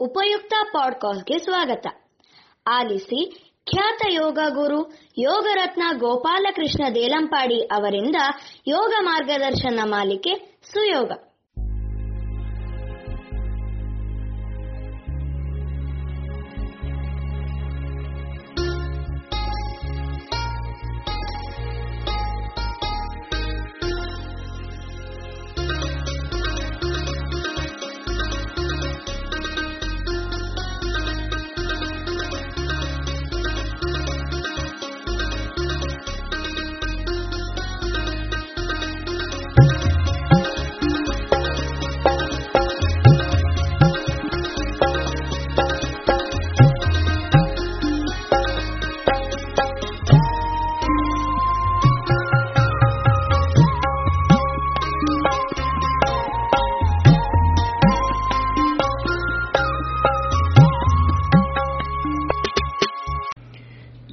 ಉಪಯುಕ್ತ ಪಾಡ್ಕಾಸ್ಟ್ಗೆ ಸ್ವಾಗತ. ಆಲಿಸಿ ಖ್ಯಾತ ಯೋಗ ಗುರು ಯೋಗರತ್ನ ಗೋಪಾಲಕೃಷ್ಣ ದೇಲಂಪಾಡಿ ಅವರಿಂದ ಯೋಗ ಮಾರ್ಗದರ್ಶನ ಮಾಲಿಕೆ ಸುಯೋಗ.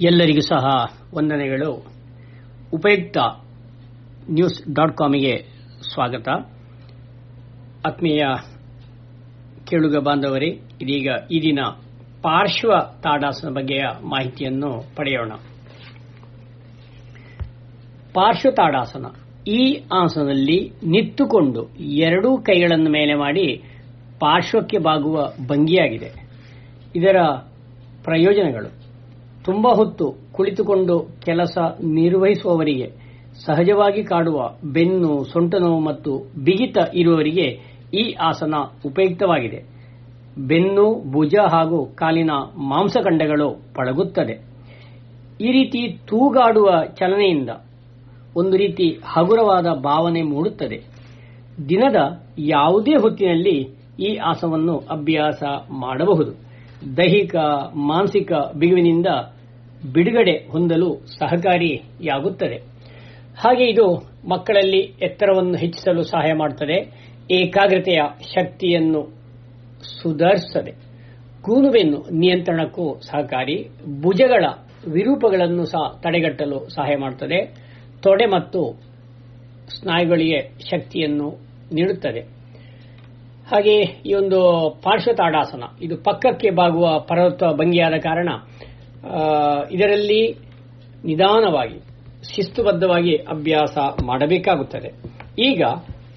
ಎಲ್ಲರಿಗೂ ಸಹ ವಂದನೆಗಳು. ಉಪಯುಕ್ತ ನ್ಯೂಸ್ ಡಾಟ್ ಕಾಮಿಗೆ ಸ್ವಾಗತ. ಆತ್ಮೀಯ ಕೇಳುಗ ಬಾಂಧವರೇ, ಇದೀಗ ಈ ದಿನ ಪಾರ್ಶ್ವ ತಾಡಾಸನ ಬಗ್ಗೆಯ ಮಾಹಿತಿಯನ್ನು ಪಡೆಯೋಣ. ಪಾರ್ಶ್ವ ತಾಡಾಸನ. ಈ ಆಸನದಲ್ಲಿ ನಿಂತುಕೊಂಡು ಎರಡೂ ಕೈಗಳನ್ನು ಮೇಲೆ ಮಾಡಿ ಪಾರ್ಶ್ವಕ್ಕೆ ಬಾಗುವ ಭಂಗಿಯಾಗಿದೆ. ಇದರ ಪ್ರಯೋಜನಗಳು. ತುಂಬಾ ಹೊತ್ತು ಕುಳಿತುಕೊಂಡು ಕೆಲಸ ನಿರ್ವಹಿಸುವವರಿಗೆ, ಸಹಜವಾಗಿ ಕಾಡುವ ಬೆನ್ನು ಸೊಂಟ ನೋವು ಮತ್ತು ಬಿಗಿತ ಇರುವವರಿಗೆ ಈ ಆಸನ ಉಪಯುಕ್ತವಾಗಿದೆ. ಬೆನ್ನು, ಭುಜ ಹಾಗೂ ಕಾಲಿನ ಮಾಂಸಖಂಡಗಳು ಪಳಗುತ್ತದೆ. ಈ ರೀತಿ ತೂಗಾಡುವ ಚಲನೆಯಿಂದ ಒಂದು ರೀತಿ ಹಗುರವಾದ ಭಾವನೆ ಮೂಡುತ್ತದೆ. ದಿನದ ಯಾವುದೇ ಹೊತ್ತಿನಲ್ಲಿ ಈ ಆಸನವನ್ನು ಅಭ್ಯಾಸ ಮಾಡಬಹುದು. ದೈಹಿಕ, ಮಾನಸಿಕ ಬಿಗುವಿನಿಂದ ಬಿಡುಗಡೆ ಹೊಂದಲು ಸಹಕಾರಿಯಾಗುತ್ತದೆ. ಹಾಗೆ ಇದು ಮಕ್ಕಳಲ್ಲಿ ಎತ್ತರವನ್ನು ಹೆಚ್ಚಿಸಲು ಸಹಾಯ ಮಾಡುತ್ತದೆ ಏಕಾಗ್ರತೆಯ ಶಕ್ತಿಯನ್ನು ಸುಧಾರಿಸುತ್ತದೆ. ಕೂನುವೆನ್ನು ನಿಯಂತ್ರಣಕ್ಕೂ ಸಹಕಾರಿ, ಭುಜಗಳ ವಿರೂಪಗಳನ್ನು ಸಹ ತಡೆಗಟ್ಟಲು ಸಹಾಯ ಮಾಡುತ್ತದೆ ತೊಡೆ ಮತ್ತು ಸ್ನಾಯುಗಳಿಗೆ ಶಕ್ತಿಯನ್ನು ನೀಡುತ್ತದೆ. ಹಾಗೆ ಈ ಒಂದು ಪಾರ್ಶ್ವತಾಡಾಸನ, ಇದು ಪಕ್ಕಕ್ಕೆ ಬಾಗುವ ಪರ್ವತ ಭಂಗಿಯಾದ ಕಾರಣ ಇದರಲ್ಲಿ ನಿಧಾನವಾಗಿ, ಶಿಸ್ತುಬದ್ಧವಾಗಿ ಅಭ್ಯಾಸ ಮಾಡಬೇಕಾಗುತ್ತದೆ. ಈಗ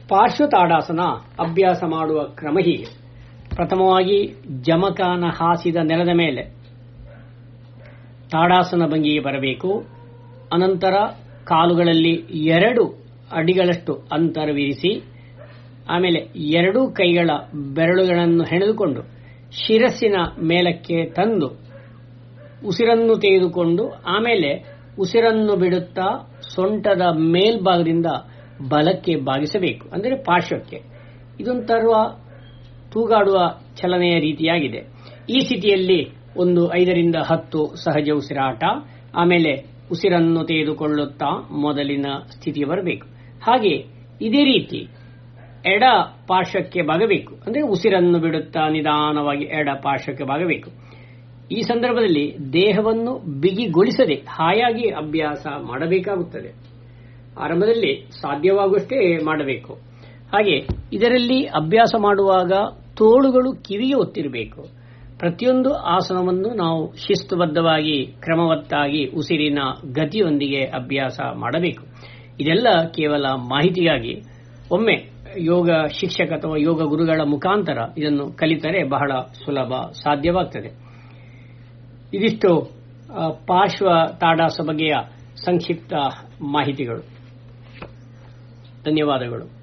ಪಾರ್ಶ್ವತಾಡಾಸನ ಅಭ್ಯಾಸ ಮಾಡುವ ಕ್ರಮ ಹೀಗೆ. ಪ್ರಥಮವಾಗಿ ಜಮಕಾನ ಹಾಸಿದ ನೆಲದ ಮೇಲೆ ತಾಡಾಸನ ಭಂಗಿಗೆ ಬರಬೇಕು. ಅನಂತರ ಕಾಲುಗಳಲ್ಲಿ ಎರಡು ಅಡಿಗಳಷ್ಟು ಅಂತರವಿರಿಸಿ ಆಮೇಲೆ ಎರಡೂ ಕೈಗಳ ಬೆರಳುಗಳನ್ನು ಹೆಣೆದುಕೊಂಡು ಶಿರಸ್ಸಿನ ಮೇಲಕ್ಕೆ ತಂದು ಉಸಿರನ್ನು ತೆಗೆದುಕೊಂಡು ಆಮೇಲೆ ಉಸಿರನ್ನು ಬಿಡುತ್ತಾ ಸೊಂಟದ ಮೇಲ್ಭಾಗದಿಂದ ಬಲಕ್ಕೆ ಬಾಗಿಸಬೇಕು. ಅಂದರೆ ಪಾರ್ಶ್ವಕ್ಕೆ. ಇದೊಂಥರ ತೂಗಾಡುವ ಚಲನೆಯ ರೀತಿಯಾಗಿದೆ. ಈ ಸ್ಥಿತಿಯಲ್ಲಿ ಒಂದು ಐದರಿಂದ ಹತ್ತು ಸಹಜ ಉಸಿರಾಟ, ಆಮೇಲೆ ಉಸಿರನ್ನು ತೆಗೆದುಕೊಳ್ಳುತ್ತಾ ಮೊದಲಿನ ಸ್ಥಿತಿ ಬರಬೇಕು. ಹಾಗೆ ಇದೇ ರೀತಿ ಎಡ ಪಾರ್ಶ್ವಕ್ಕೆ ಬಾಗಬೇಕು. ಅಂದರೆ ಉಸಿರನ್ನು ಬಿಡುತ್ತಾ ನಿಧಾನವಾಗಿ ಎಡ ಪಾರ್ಶ್ವಕ್ಕೆ ಬಾಗಬೇಕು. ಈ ಸಂದರ್ಭದಲ್ಲಿ ದೇಹವನ್ನು ಬಿಗಿಗೊಳಿಸದೆ ಹಾಯಾಗಿ ಅಭ್ಯಾಸ ಮಾಡಬೇಕಾಗುತ್ತದೆ. ಆರಂಭದಲ್ಲಿ ಸಾಧ್ಯವಾಗುವಷ್ಟೇ ಮಾಡಬೇಕು. ಹಾಗೆ ಇದರಲ್ಲಿ ಅಭ್ಯಾಸ ಮಾಡುವಾಗ ತೋಳುಗಳು ಕಿವಿಗೆ ಒತ್ತಿರಬೇಕು. ಪ್ರತಿಯೊಂದು ಆಸನವನ್ನು ನಾವು ಶಿಸ್ತುಬದ್ಧವಾಗಿ, ಕ್ರಮವತ್ತಾಗಿ, ಉಸಿರಿನ ಗತಿಯೊಂದಿಗೆ ಅಭ್ಯಾಸ ಮಾಡಬೇಕು. ಇದೆಲ್ಲ ಕೇವಲ ಮಾಹಿತಿಗಾಗಿ. ಒಮ್ಮೆ ಯೋಗ ಶಿಕ್ಷಕ ಅಥವಾ ಯೋಗ ಗುರುಗಳ ಮುಖಾಂತರ ಇದನ್ನು ಕಲಿತರೆ ಬಹಳ ಸುಲಭ ಸಾಧ್ಯವಾಗ್ತದೆ. ಇದಿಷ್ಟು ಪಾರ್ಶ್ವ ತಾಡಾಸ ಬಗೆಯ ಸಂಕ್ಷಿಪ್ತ ಮಾಹಿತಿಗಳು. ಧನ್ಯವಾದಗಳು.